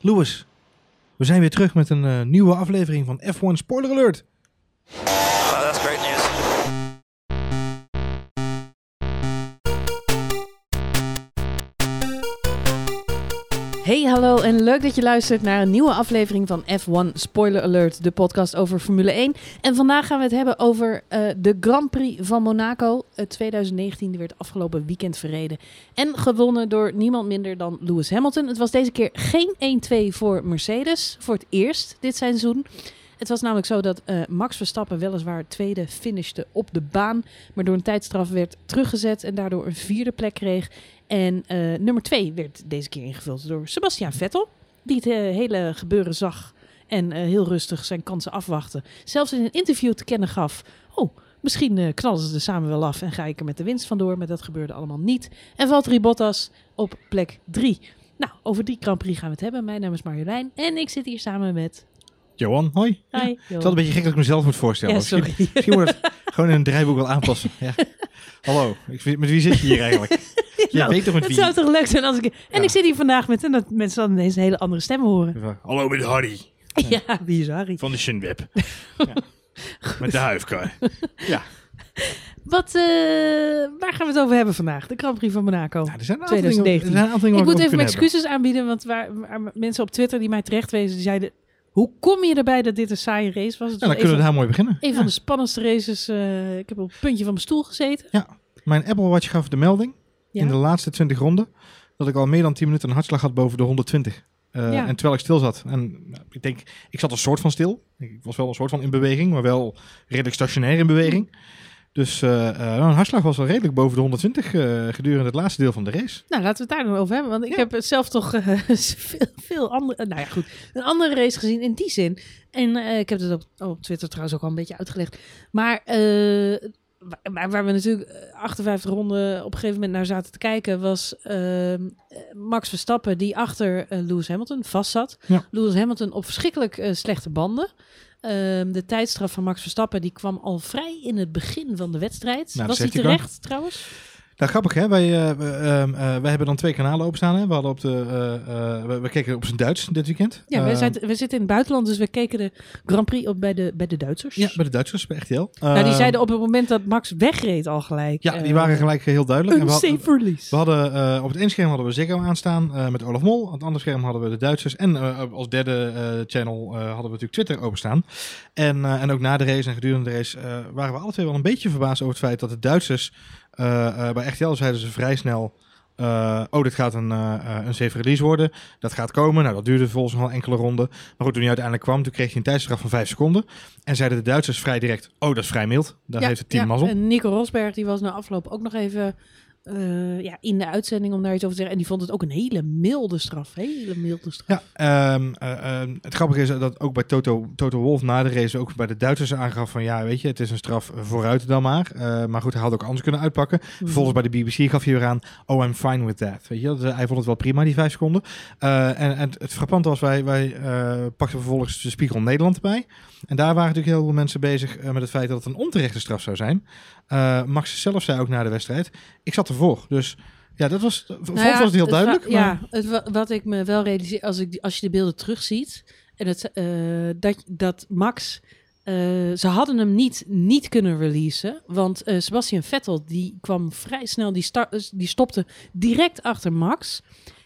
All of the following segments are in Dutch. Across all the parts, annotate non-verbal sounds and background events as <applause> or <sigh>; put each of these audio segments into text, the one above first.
Louis, we zijn weer terug met een eh, nieuwe aflevering van F1 Spoiler Alert. En leuk dat je luistert naar een nieuwe aflevering van F1 Spoiler Alert, de podcast over Formule 1. En vandaag gaan we het hebben over eh, de Grand Prix van Monaco. Uh, 2019 die werd afgelopen weekend verreden en gewonnen door niemand minder dan Lewis Hamilton. Het was deze keer geen 1-2 voor Mercedes, voor het eerst dit seizoen. Het was namelijk zo dat uh, Max Verstappen weliswaar tweede finishte op de baan, maar door een tijdstraf werd teruggezet en daardoor een vierde plek kreeg. En uh, nummer twee werd deze keer ingevuld door Sebastian Vettel, die het uh, hele gebeuren zag en heel rustig zijn kansen afwachtte. Zelfs in een interview te kennen gaf, oh, misschien knallen ze er samen wel af en ga ik er met de winst vandoor, maar dat gebeurde allemaal niet. En Valtteri Bottas op plek drie. Nou, over die Grand Prix gaan we het hebben. Mijn naam is Marjolein en ik zit hier samen met Johan, hoi. Hi, ja. Het is altijd een beetje gek dat ik mezelf moet voorstellen. Ja, sorry. Misschien, misschien moet het gewoon in een draaiboek wel aanpassen. Ja. <laughs> Hallo, ik, met wie zit je hier eigenlijk? <laughs> Je weet toch met het wie? zou toch leuk zijn als ik... En Ja. ik zit hier vandaag met... En dat mensen dan ineens een hele andere stem horen. Hallo met Harry <laughs> Ja, wie is Harry? van de Shinweb. <laughs> ja. Met de huifkar. <laughs> Ja. Wat, eh, waar gaan we het over hebben vandaag? De Grand Prix van Monaco. Nou, er zijn een aantal dingen- 2019. er zijn een aantal dingen ik moet even mijn excuses aanbieden, want waar, waar mensen op Twitter die mij terecht wezen, die zeiden... Hoe kom je erbij dat dit een saaie race was? Het kunnen hebben. Nou, dan was kunnen we een, daar mooi beginnen. van, een van de spannendste races. eh, ik heb op het puntje van mijn stoel gezeten. Mijn Apple Watch gaf de melding Ja. in de laatste 20 ronden dat ik al meer dan 10 minuten een hartslag had boven de 120. Eh, Ja. En terwijl ik stil zat. En nou, ik denk, ik zat een soort van stil. Ik was wel een soort van in beweging, maar wel redelijk stationair in beweging. Dus eh, eh, een hartslag was wel redelijk boven de 120 eh, gedurende het laatste deel van de race. Nou, laten we het daar dan over hebben. Want ik Ja. heb zelf toch eh, <laughs> veel, veel andere... nou ja, goed. Een andere race gezien in die zin. En eh, ik heb het op, op Twitter trouwens ook al een beetje uitgelegd. Maar eh, waar, waar we natuurlijk eh, 58 ronden op een gegeven moment naar zaten te kijken... was ehm, eh, Max Verstappen die achter eh, Lewis Hamilton vast zat. Ja. Lewis Hamilton op verschrikkelijk eh, slechte banden. Ehm, de tijdstraf van Max Verstappen die kwam al vrij in het begin van de wedstrijd. Nou, was die car. terecht trouwens? Nou, grappig hè. Wij, we, eh, wij hebben dan twee kanalen openstaan. Hè. We, hadden op de, eh, we, we keken op zijn Duits dit weekend. Ja, wij, Ehm, zijn, we zitten in het buitenland, dus we keken de Grand Prix op bij de, bij de Duitsers. Ja, bij de Duitsers, bij RTL. nou, die Ehm, zeiden op het moment dat Max wegreed al gelijk. Ja, die waren gelijk heel duidelijk. En Een we safe release. We hadden op het ene scherm hadden we Ziggo aanstaan met Olaf Mol. Op het andere scherm hadden we de Duitsers. En als derde channel hadden we natuurlijk Twitter openstaan. En, en ook na de race en gedurende de race waren we alle twee wel een beetje verbaasd over het feit dat de Duitsers bij RTL zeiden ze vrij snel. eh, oh, dit gaat een, eh, eh, een safe release worden. Dat gaat komen. Nou, dat duurde vervolgens nog wel enkele ronden. Maar goed, toen hij uiteindelijk kwam, toen kreeg hij een tijdstraf van 5 seconden. En zeiden de Duitsers vrij direct: Oh, dat is vrij mild. Daar heeft het team ja, mazzel. En Nico Rosberg die was na afloop ook nog even eh, ja, in de uitzending om daar iets over te zeggen. En die vond het ook een hele milde straf. Hele milde straf. Ja, ehm, eh, ehm, het grappige is dat ook bij Toto, Toto Wolf na de race ook bij de Duitsers aangaf van ja, weet je, het is een straf vooruit dan maar. Eh, maar goed, hij had ook anders kunnen uitpakken. Vervolgens bij de BBC gaf hij weer aan, oh, I'm fine with that. Weet je, eh, hij vond het wel prima, die vijf seconden. Eh, en, en het frappante was, wij, wij eh, pakten vervolgens de Spiegel Nederland erbij. En daar waren natuurlijk heel veel mensen bezig eh, met het feit dat het een onterechte straf zou zijn. Eh, Max zelf zei ook na de wedstrijd, ik zat Dus ja, dat was, voor Nou ja, ons was het heel duidelijk. maar- Ja, het, wa- wat ik me wel realiseer, als, ik, die- als je de beelden terugziet, en het, eh, dat, dat Max, eh, ze hadden hem niet, niet kunnen releasen, want eh, Sebastian Vettel, die kwam vrij snel, die, sta- die stopte direct achter Max.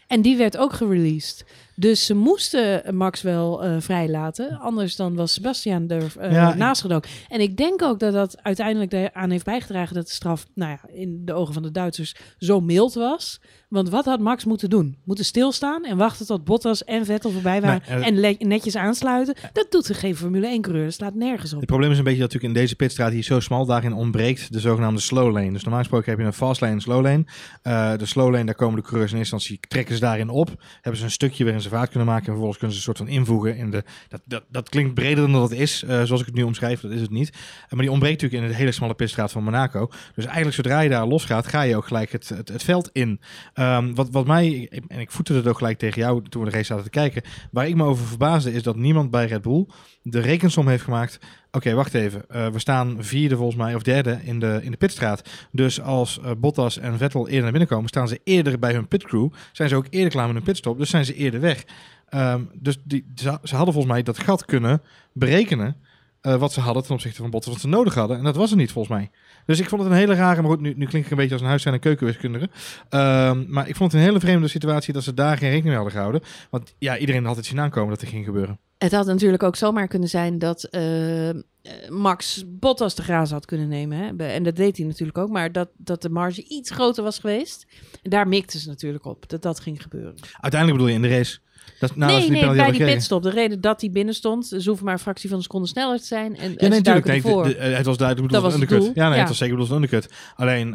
En die werd ook gereleased. Dus ze moesten Max wel eh, vrijlaten. Anders dan was Sebastian er Ja, ik- naast gedoken. En ik denk ook dat dat uiteindelijk eraan heeft bijgedragen dat de straf, nou ja, in de ogen van de Duitsers zo mild was. Want wat had Max moeten doen? Moeten stilstaan en wachten tot Bottas en Vettel voorbij waren Nee, eh, en netjes aansluiten? Dat doet er geen Formule 1-coureur. Dat slaat nergens op. Het probleem is een beetje dat natuurlijk in deze pitstraat hier zo smal daarin ontbreekt de zogenaamde slow lane. Dus normaal gesproken heb je een fast lane en slow lane. De slow lane, daar komen de coureurs in eerste instantie, trekken ze daarin op. Hebben ze een stukje waarin ze vaart kunnen maken en vervolgens kunnen ze een soort van invoegen in de... Dat, dat, dat klinkt breder dan dat het is, eh, zoals ik het nu omschrijf, dat is het niet. Maar die ontbreekt natuurlijk in de hele smalle pitstraat van Monaco. Dus eigenlijk zodra je daar losgaat, ga je ook gelijk het, het, het veld in. Ehm, wat, wat mij, en ik voette het ook gelijk tegen jou toen we de race zaten te kijken, waar ik me over verbaasde is dat niemand bij Red Bull de rekensom heeft gemaakt oké, wacht even. Eh, we staan vierde volgens mij, of derde in de, in de pitstraat. Dus als eh, Bottas en Vettel eerder naar binnen komen, staan ze eerder bij hun pitcrew. Zijn ze ook eerder klaar met hun pitstop, dus zijn ze eerder weg. Ehm, dus die, ze, hadden volgens mij dat gat kunnen berekenen. eh, wat ze hadden ten opzichte van Bottas, wat ze nodig hadden. En dat was er niet volgens mij. Dus ik vond het een hele rare, maar goed, nu, nu klink ik een beetje als een huis- en keukenwiskundige. Ehm, maar ik vond het een hele vreemde situatie dat ze daar geen rekening mee hadden gehouden. Want ja, iedereen had het zien aankomen dat er ging gebeuren. Het had natuurlijk ook zomaar kunnen zijn dat eh, Max Bottas de graas had kunnen nemen. Hè? En dat deed hij natuurlijk ook. Maar dat, dat de marge iets groter was geweest. En daar mikten ze natuurlijk op dat dat ging gebeuren. Uiteindelijk bedoel je in de race. Dat, nou, als nee, nee, bij die pitstop. De reden dat hij binnen stond. Ze hoeven maar een fractie van een seconde sneller te zijn. En, Ja, nee, natuurlijk. duiken Nee, ervoor. de- de- eh, het was duidelijk bedoeld als een undercut. Ja, nee, Ja. het was zeker bedoeld als een undercut. Alleen,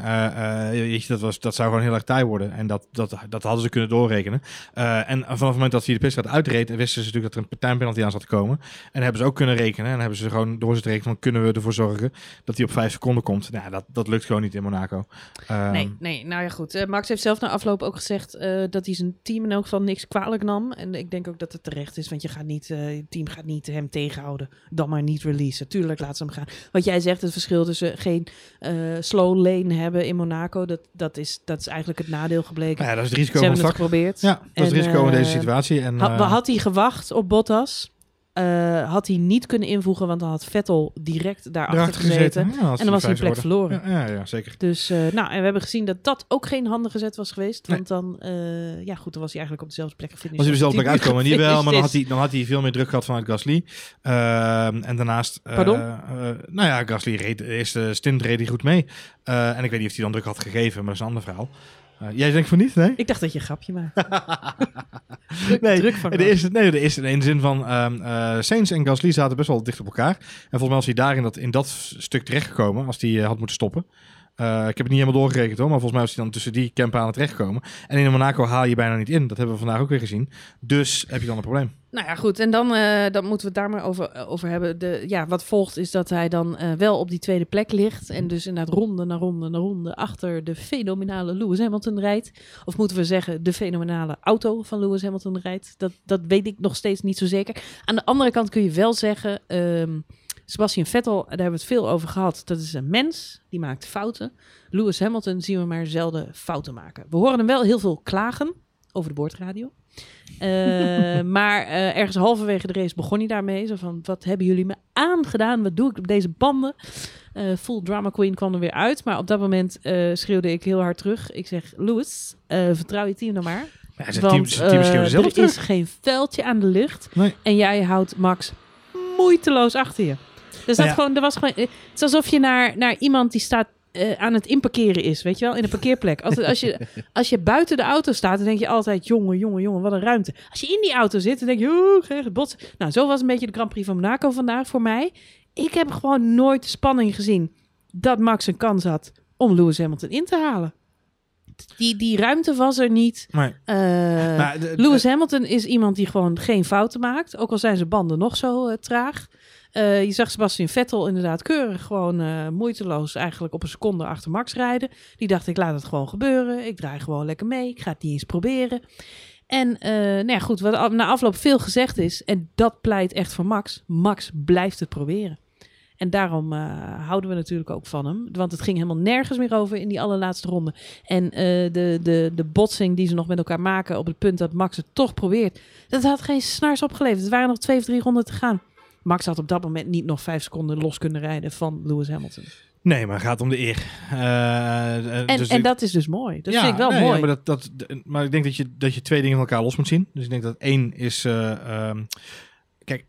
je, dat, was, dat zou gewoon heel erg taai worden. En dat, dat, dat hadden ze kunnen doorrekenen. En vanaf het moment dat hij de pitstraat uitreed, wisten ze natuurlijk dat er een partijpenalty aan zat te komen. En hebben ze ook kunnen rekenen. En hebben ze gewoon door zitten rekenen van, kunnen we ervoor zorgen dat hij op vijf seconden komt. Nou, dat, dat lukt gewoon niet in Monaco. Ehm, Nee, nee, nou ja goed. Max heeft zelf na afloop ook gezegd dat hij zijn team in elk geval niks kwalijk nam. En ik denk ook dat het terecht is, want je gaat niet, eh, je team gaat niet hem tegenhouden. Dan maar niet releasen. Tuurlijk, laat ze hem gaan. Wat jij zegt, het verschil tussen geen eh, slow lane hebben in Monaco, dat, dat, is, dat is eigenlijk het nadeel gebleken. ja, dat is het risico Ze van hebben het geprobeerd. Ja, dat is het En, risico in deze eh, situatie. En, Ha- eh, had hij gewacht op Bottas, eh, had hij niet kunnen invoegen, want dan had Vettel direct daarachter gezeten. gezeten. Ja, En dan was hij plek verloren. Ja, ja, ja, zeker. Dus, eh, nou, en we hebben gezien dat dat ook geen handige zet was geweest. Nee. Want dan, eh, ja goed, dan was hij eigenlijk op dezelfde plek gefinished. Was hij dezelfde plek uitkomen? <laughs> Niet wel, maar dan had, hij, dan had hij veel meer druk gehad vanuit Gasly. Ehm, en daarnaast... Pardon? nou ja, Gasly reed de eerste stint reed hij goed mee. En ik weet niet of hij dan druk had gegeven, maar dat is een ander verhaal. Eh, jij denkt van niet, nee? Ik dacht dat je een grapje maakt. <laughs> druk, Nee, druk van de eerste, nee, de eerste in de zin van eh Sainz en Gasly zaten best wel dicht op elkaar. En volgens mij was hij daar in dat, in dat stuk terechtgekomen als hij eh, had moeten stoppen. Eh, ik heb het niet helemaal doorgerekend hoor, maar volgens mij was hij dan tussen die het terechtkomen. En in Monaco haal je bijna niet in. Dat hebben we vandaag ook weer gezien. Dus heb je dan een probleem. Nou ja, goed. En dan, eh, dan moeten we het daar maar over, over hebben. De, ja, wat volgt is dat hij dan eh, wel op die tweede plek ligt. En dus inderdaad ronde na ronde na ronde achter de fenomenale Lewis Hamilton rijdt. Of moeten we zeggen, de fenomenale auto van Lewis Hamilton rijdt. Dat, dat weet ik nog steeds niet zo zeker. Aan de andere kant kun je wel zeggen... ehm, Sebastian Vettel, daar hebben we het veel over gehad. Dat is een mens, die maakt fouten. Lewis Hamilton zien we maar zelden fouten maken. We horen hem wel heel veel klagen over de boordradio. Eh, <laughs> maar eh, ergens halverwege de race begon hij daarmee. Zo van, wat hebben jullie me aangedaan? Wat doe ik op deze banden? Eh, full drama queen kwam er weer uit. Maar op dat moment schreeuwde ik heel hard terug. Ik zeg, Lewis, vertrouw je team dan maar. Ja, team, Want team zelf er terug. is geen veldje aan de lucht. Nee. En jij houdt Max moeiteloos achter je. Dus dat ja. gewoon, er was gewoon, eh, het is alsof je naar, naar iemand die staat eh, aan het inparkeren is, weet je wel, in een parkeerplek. Als, als, je, <laughs> als je buiten de auto staat, dan denk je altijd, jongen, jongen, jongen, wat een ruimte. Als je in die auto zit, dan denk je, geen gebot. Nou, zo was een beetje de Grand Prix van Monaco vandaag voor mij. Ik heb gewoon nooit de spanning gezien dat Max een kans had om Lewis Hamilton in te halen. Die, die ruimte was er niet. Maar, Eh, maar de- Lewis Hamilton is iemand die gewoon geen fouten maakt. Ook al zijn zijn banden nog zo traag. Eh, je zag Sebastian Vettel inderdaad keurig gewoon eh, moeiteloos eigenlijk op een seconde achter Max rijden. Die dacht ik laat het gewoon gebeuren. Ik draai gewoon lekker mee. Ik ga het niet eens proberen. En eh, nou ja, goed, wat na afloop veel gezegd is, en dat pleit echt voor Max. Max blijft het proberen. En daarom houden we natuurlijk ook van hem. Want het ging helemaal nergens meer over in die allerlaatste ronde. En de, de, de botsing die ze nog met elkaar maken op het punt dat Max het toch probeert. Dat had geen snars opgeleverd. Het waren nog twee of drie ronden te gaan. Max had op dat moment niet nog vijf seconden los kunnen rijden van Lewis Hamilton. nee, maar het gaat om de eer. Eh, En, dus en ik- dat is dus mooi. Dat Ja, vind ik wel nee, mooi. ja, maar, dat, dat, maar ik denk dat je, dat je twee dingen van elkaar los moet zien. Dus ik denk dat één is... eh, ehm, kijk,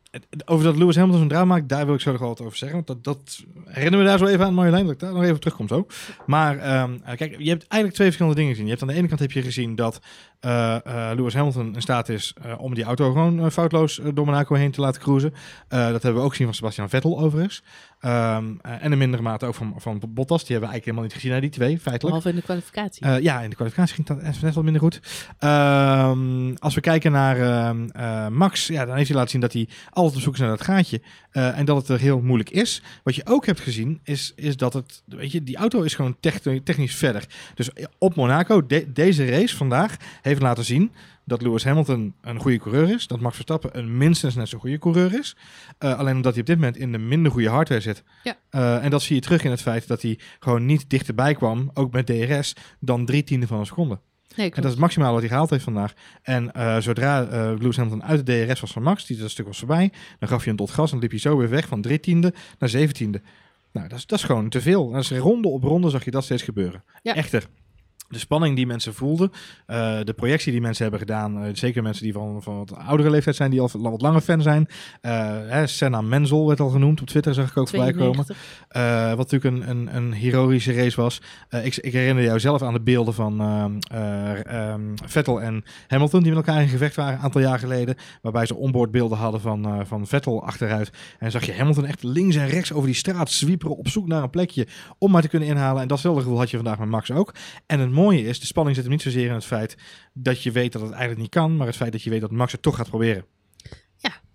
over dat Lewis Hamilton zo'n drama maakt, daar wil ik zo nog wel wat over zeggen. Want dat, dat herinner me daar zo even aan, lijn, dat ik daar nog even op terugkom zo. Maar ehm, eh, kijk, je hebt eigenlijk twee verschillende dingen gezien. Je hebt aan de ene kant heb je gezien dat eh, Lewis Hamilton in staat is om die auto gewoon foutloos door Monaco heen te laten cruisen. Dat hebben we ook gezien van Sebastian Vettel overigens. Ehm, eh, en in mindere mate ook van, van Bottas. Die hebben we eigenlijk helemaal niet gezien, hè, die twee, feitelijk. Behalve in de kwalificatie. Ja, in de kwalificatie ging dat net wat minder goed. Ehm, als we kijken naar Max, ja, dan heeft hij laten zien dat hij altijd op zoek is naar dat gaatje. Eh, en dat het er heel moeilijk is. Wat je ook hebt gezien, is, is dat het, weet je, die auto is gewoon techni- technisch verder. Dus op Monaco, de- deze race vandaag, heeft laten zien dat Lewis Hamilton een goede coureur is. Dat Max Verstappen een minstens net zo goede coureur is. Eh, alleen omdat hij op dit moment in de minder goede hardware zit. Ja. Eh, en dat zie je terug in het feit dat hij gewoon niet dichterbij kwam, ook met DRS, dan drie tiende van een seconde. Nee, En dat is het maximaal wat hij gehaald heeft vandaag. En eh, zodra Lewis Hamilton uit de DRS was van Max, die dat stuk was voorbij, dan gaf je een tot gas en liep hij zo weer weg van drie tiende naar zeventiende. Nou, dat is, dat is gewoon te veel. Dat is ronde op ronde zag je dat steeds gebeuren. Ja. Echter. De spanning die mensen voelden, eh, de projectie die mensen hebben gedaan, eh, zeker mensen die van, van wat oudere leeftijd zijn, die al wat langer fan zijn. Eh hè, Senna Menzel werd al genoemd op Twitter, zag ik ook voorbij komen. 92. Wat natuurlijk een, een, een heroïsche race was. Ik, ik herinner jou zelf aan de beelden van ehm, eh, ehm, Vettel en Hamilton, die met elkaar in gevecht waren een aantal jaar geleden. Waarbij ze onboardbeelden hadden van, van Vettel achteruit. En zag je Hamilton echt links en rechts over die straat zwieperen op zoek naar een plekje om maar te kunnen inhalen. En datzelfde gevoel had je vandaag met Max ook. En het mooie is, de spanning zit hem niet zozeer in het feit dat je weet dat het eigenlijk niet kan, maar het feit dat je weet dat Max het toch gaat proberen.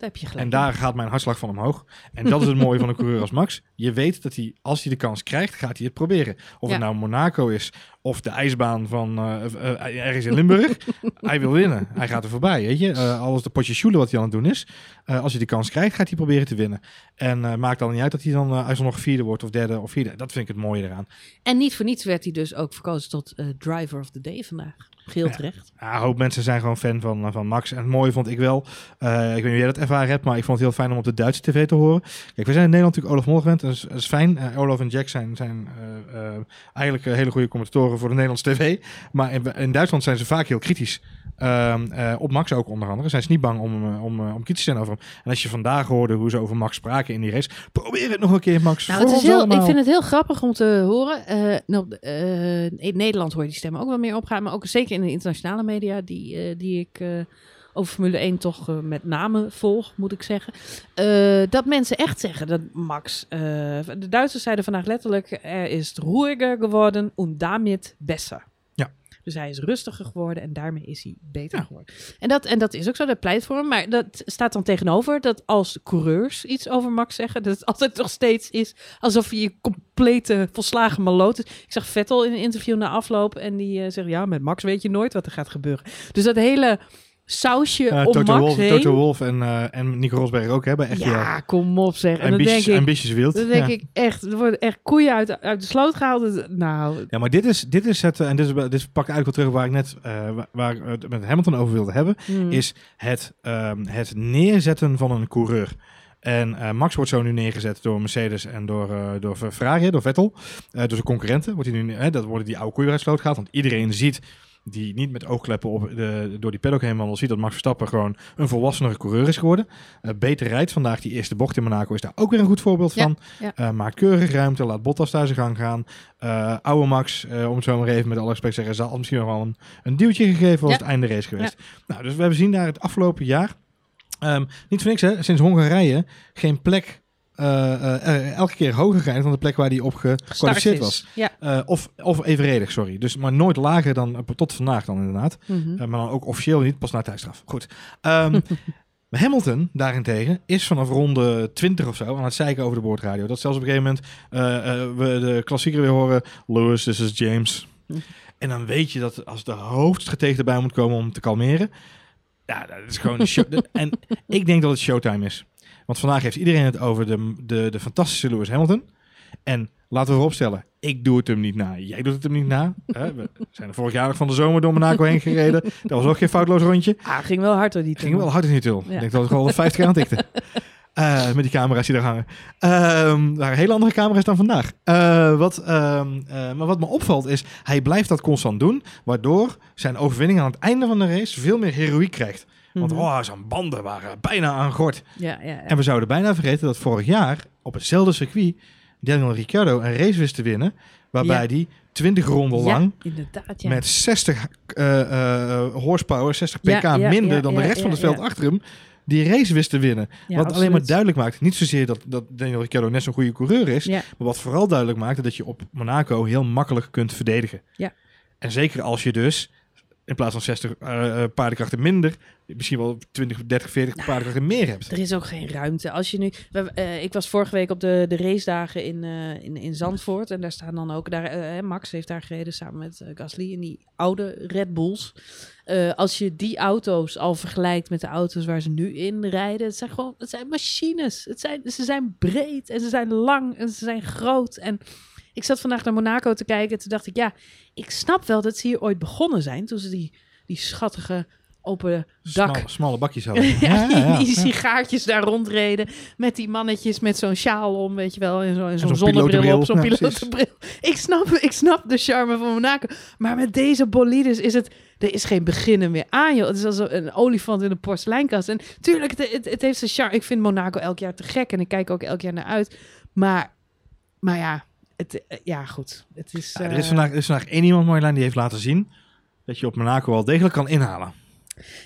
Heb je gelijk. En daar gaat mijn hartslag van omhoog. En dat is het mooie van een coureur als Max. Je weet dat hij, als hij de kans krijgt, gaat hij het proberen. Of Ja. het nou Monaco is of de ijsbaan van eh, ergens in Limburg. <laughs> hij wil winnen. Hij gaat er voorbij, weet je. Eh alles de potje sjoelen wat hij aan het doen is. Als hij de kans krijgt, gaat hij proberen te winnen. En maakt dan niet uit dat hij dan eh, als er nog vierde wordt of derde of vierde. Dat vind ik het mooie eraan. En niet voor niets werd hij dus ook verkozen tot driver of the day vandaag. Geheel Ja. terecht. Ja, een hoop mensen zijn gewoon fan van, eh, van Max. En het mooie vond ik wel, eh, ik weet niet hoe jij dat ervaren hebt, maar ik vond het heel fijn om op de Duitse tv te horen. Kijk, we zijn in Nederland natuurlijk Olaf Mol gewend, dat is, dat is fijn. Eh, Olaf en Jack zijn, zijn eh, eh, eigenlijk hele goede commentatoren voor de Nederlandse tv. Maar in, in Duitsland zijn ze vaak heel kritisch. Ehm, eh, op Max ook onder andere. Zijn ze niet bang om, eh, om, eh, om kritisch te zijn over hem. En als je vandaag hoorde hoe ze over Max spraken in die race, probeer het nog een keer, Max. Nou, het is heel, ik vind het heel grappig om te horen. Nou, in Nederland hoor je die stemmen ook wel meer opgaan. Maar ook zeker in de internationale media, die, die ik over Formule 1 toch met name volg, moet ik zeggen. Dat mensen echt zeggen dat Max. de Duitsers zeiden vandaag letterlijk: er is ruhiger geworden en damit besser. Dus hij is rustiger geworden en daarmee is hij beter Ja. geworden. En dat, en dat is ook zo, dat pleit voor hem. Maar dat staat dan tegenover dat als coureurs iets over Max zeggen, dat het altijd nog steeds is alsof je complete volslagen maloot is. Ik zag Vettel in een interview na afloop en die eh, zegt, ja, met Max weet je nooit wat er gaat gebeuren. Dus dat hele sausje Eh, om Toto, Max Wolf, heen. Toto Wolf en, eh, en Nico Rosberg ook, hè, bij RTL. ja, kom op zeg. En dan denk Ambitious, ik, ambitious wild. dan denk Ja. ik echt, er worden echt koeien uit, uit de sloot gehaald. Dus, Nou, Ja, maar dit is, dit is het, en dit, is, dit pakt eigenlijk wel terug waar ik net eh, wa- waar, ik het met Hamilton over wilde hebben, hmm. is het, ehm, het neerzetten van een coureur. En Max wordt zo nu neergezet door Mercedes en door, eh, door Ferrari, door Vettel, eh, door zijn concurrenten. Wordt hij nu, hè, dat worden die oude koeien uit de sloot gehaald, want iedereen ziet die niet met oogkleppen op de, door die paddock heen wandelt, ziet dat Max Verstappen gewoon een volwassenere coureur is geworden. Eh, beter rijdt vandaag. Die eerste bocht in Monaco is daar ook weer een goed voorbeeld van. ja. Eh, maakt keurig ruimte, laat Bottas daar zijn gang gaan. Eh oude Max, om het zo maar even met alle respect te zeggen, zal misschien nog wel een, een duwtje gegeven was Ja. het einde race geweest. Nou, dus we hebben zien daar het afgelopen jaar, ehm, niet voor niks hè, sinds Hongarije, geen plek elke keer hoger rijden dan de plek waar hij op gekwalificeerd was. Ja. Eh, of, of evenredig, sorry. Dus maar nooit lager dan, eh, tot vandaag dan inderdaad. Mhm. Eh, maar dan ook officieel niet, pas na tijdstraf. Goed. Ehm, <laughs> Hamilton daarentegen is vanaf ronde 20 of zo aan het zeiken over de boordradio. Dat zelfs op een gegeven moment eh, eh, we de klassieker weer horen. Lewis, this is James. Hm. En dan weet je dat als de hoofdstratege erbij moet komen om te kalmeren. Ja, dat is gewoon een show. <laughs> en ik denk dat het showtime is. Want vandaag heeft iedereen het over de, de, de fantastische Lewis Hamilton. En laten we vooropstellen, ik doe het hem niet na. Jij doet het hem niet na. Hè, we zijn er vorig jaar van de zomer door Monaco heen gereden. Dat was ook geen foutloos rondje. Ah, ging wel hard door die Ging wel hard in die. Ja. Ik denk dat het gewoon wel 50 keer aan tikte. <laughs> Eh, met die camera's die daar hangen. Ehm waren hele andere camera's dan vandaag. Eh, wat, ehm, eh, maar wat me opvalt is, hij blijft dat constant doen. Waardoor zijn overwinning aan het einde van de race veel meer heroïek krijgt. Want Mhm. oh, zijn banden waren bijna aan gort. Ja, ja, ja. En we zouden bijna vergeten dat vorig jaar op hetzelfde circuit Daniel Ricciardo een race wist te winnen. Waarbij Ja. die 20 ronden lang Ja, met 60 eh, eh, horsepower, 60 pk minder dan de rest van het veld achter hem, die race wist te winnen. Ja, wat alleen maar duidelijk maakt, niet zozeer dat, dat Daniel Ricciardo net zo'n goede coureur is, Ja, maar wat vooral duidelijk maakte dat je op Monaco heel makkelijk kunt verdedigen. Ja. En zeker als je dus in plaats van 60 eh, eh, paardenkrachten minder, misschien wel 20, 30, 40 Nou, paardenkrachten meer hebt. Er is ook geen ruimte. Als je nu, we, eh, ik was vorige week op de, de racedagen in, in, in Zandvoort. En daar staan dan ook, daar, Max heeft daar gereden samen met Gasly in die oude Red Bulls. Als je die auto's al vergelijkt met de auto's waar ze nu in rijden. Het zijn gewoon, het zijn machines. Het zijn, ze zijn breed en ze zijn lang en ze zijn groot. En ik zat vandaag naar Monaco te kijken. En toen dacht ik, ja, ik snap wel dat ze hier ooit begonnen zijn. Toen ze die, die schattige open dak Smalle, smalle bakjes hadden. <laughs> ja, Ja, die, ja, ja. die sigaartjes daar rondreden. Met die mannetjes met zo'n sjaal om, weet je wel. En, zo, zo'n zo'n zonnebril pilotenbril. op, zo'n pilotenbril. Ik snap, ik snap de charme van Monaco. Maar met deze bolides is het... Er is geen beginnen meer aan, joh. Het is als een olifant in een porseleinkast. En tuurlijk, het, het, het heeft zijn charme. Ik vind Monaco elk jaar te gek. En ik kijk ook elk jaar naar uit. Maar, maar ja, het, eh, ja, goed. Het is... Ja, er, is eh, vandaag, er is vandaag één iemand, Marjolein, die heeft laten zien dat je op Monaco wel degelijk kan inhalen.